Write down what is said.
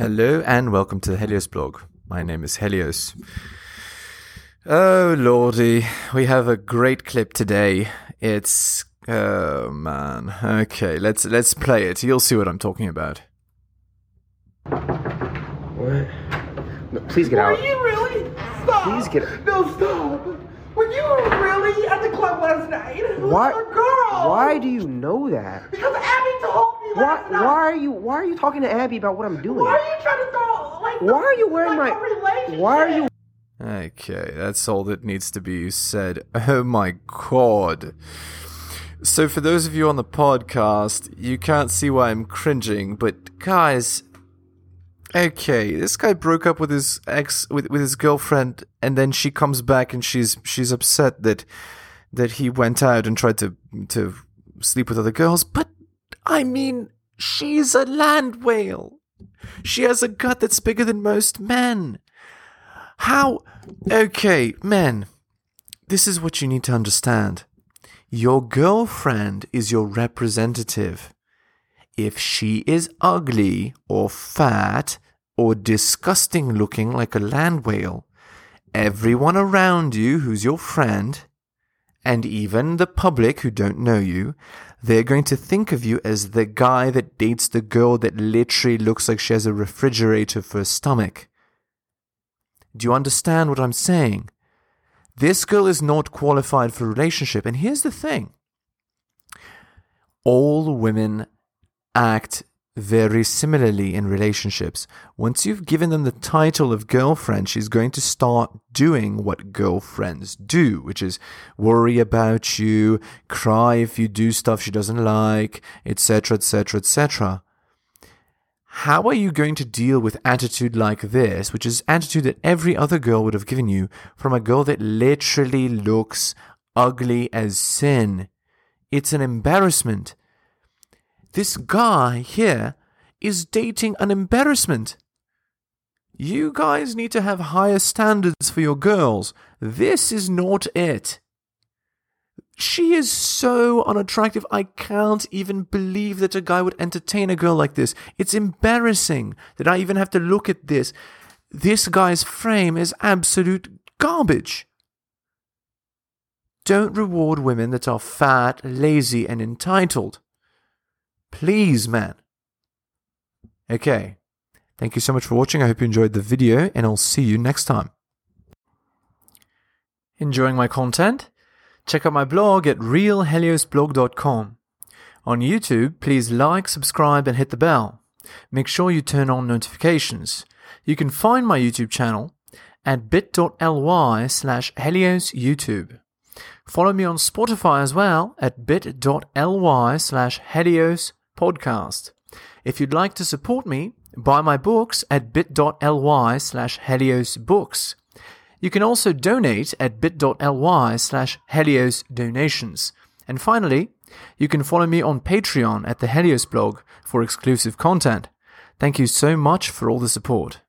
Hello and welcome to the Helios blog. My name is Helios. Oh lordy, we have a great clip today. It's oh man. Okay, let's let's play it. You'll see what I'm talking about. What? No, please get out. Are out. you really? Stop! Please get- No, stop! Were you really at the club last night? With Why? other girls? Why do you know that? Because Abby told me Why? Why are you? Why are you talking to Abby about what I'm doing? Why are you trying to throw like? Why are you wearing like my? relationship? Why are you? Okay, that's all that needs to be said. Oh my god. So, for those of you on the podcast, you can't see why I'm cringing, but guys, okay, this guy broke up with his ex, with, with his girlfriend, and then she comes back and she's she's upset that that he went out and tried to to sleep with other girls. But I mean, she's a land whale. She has a gut that's bigger than most men. How? Okay, men, this is what you need to understand. Your girlfriend is your representative. If she is ugly or fat or disgusting looking like a land whale, everyone around you who's your friend, and even the public who don't know you, they're going to think of you as the guy that dates the girl that literally looks like she has a refrigerator for a stomach. Do you understand what I'm saying? This girl is not qualified for a relationship. And here's the thing all women act very similarly in relationships. Once you've given them the title of girlfriend, she's going to start doing what girlfriends do, which is worry about you, cry if you do stuff she doesn't like, etc., etc., etc. How are you going to deal with attitude like this, which is attitude that every other girl would have given you from a girl that literally looks ugly as sin? It's an embarrassment. This guy here is dating an embarrassment. You guys need to have higher standards for your girls. This is not it. She is so unattractive. I can't even believe that a guy would entertain a girl like this. It's embarrassing that I even have to look at this. This guy's frame is absolute garbage. Don't reward women that are fat, lazy, and entitled. Please, man. Okay. Thank you so much for watching. I hope you enjoyed the video, and I'll see you next time. Enjoying my content? Check out my blog at realheliosblog.com. On YouTube, please like, subscribe, and hit the bell. Make sure you turn on notifications. You can find my YouTube channel at bit.ly slash heliosyoutube. Follow me on Spotify as well at bit.ly slash helios podcast. If you'd like to support me, buy my books at bit.ly slash helios books. You can also donate at bit.ly slash helios donations. And finally, you can follow me on Patreon at the Helios blog for exclusive content. Thank you so much for all the support.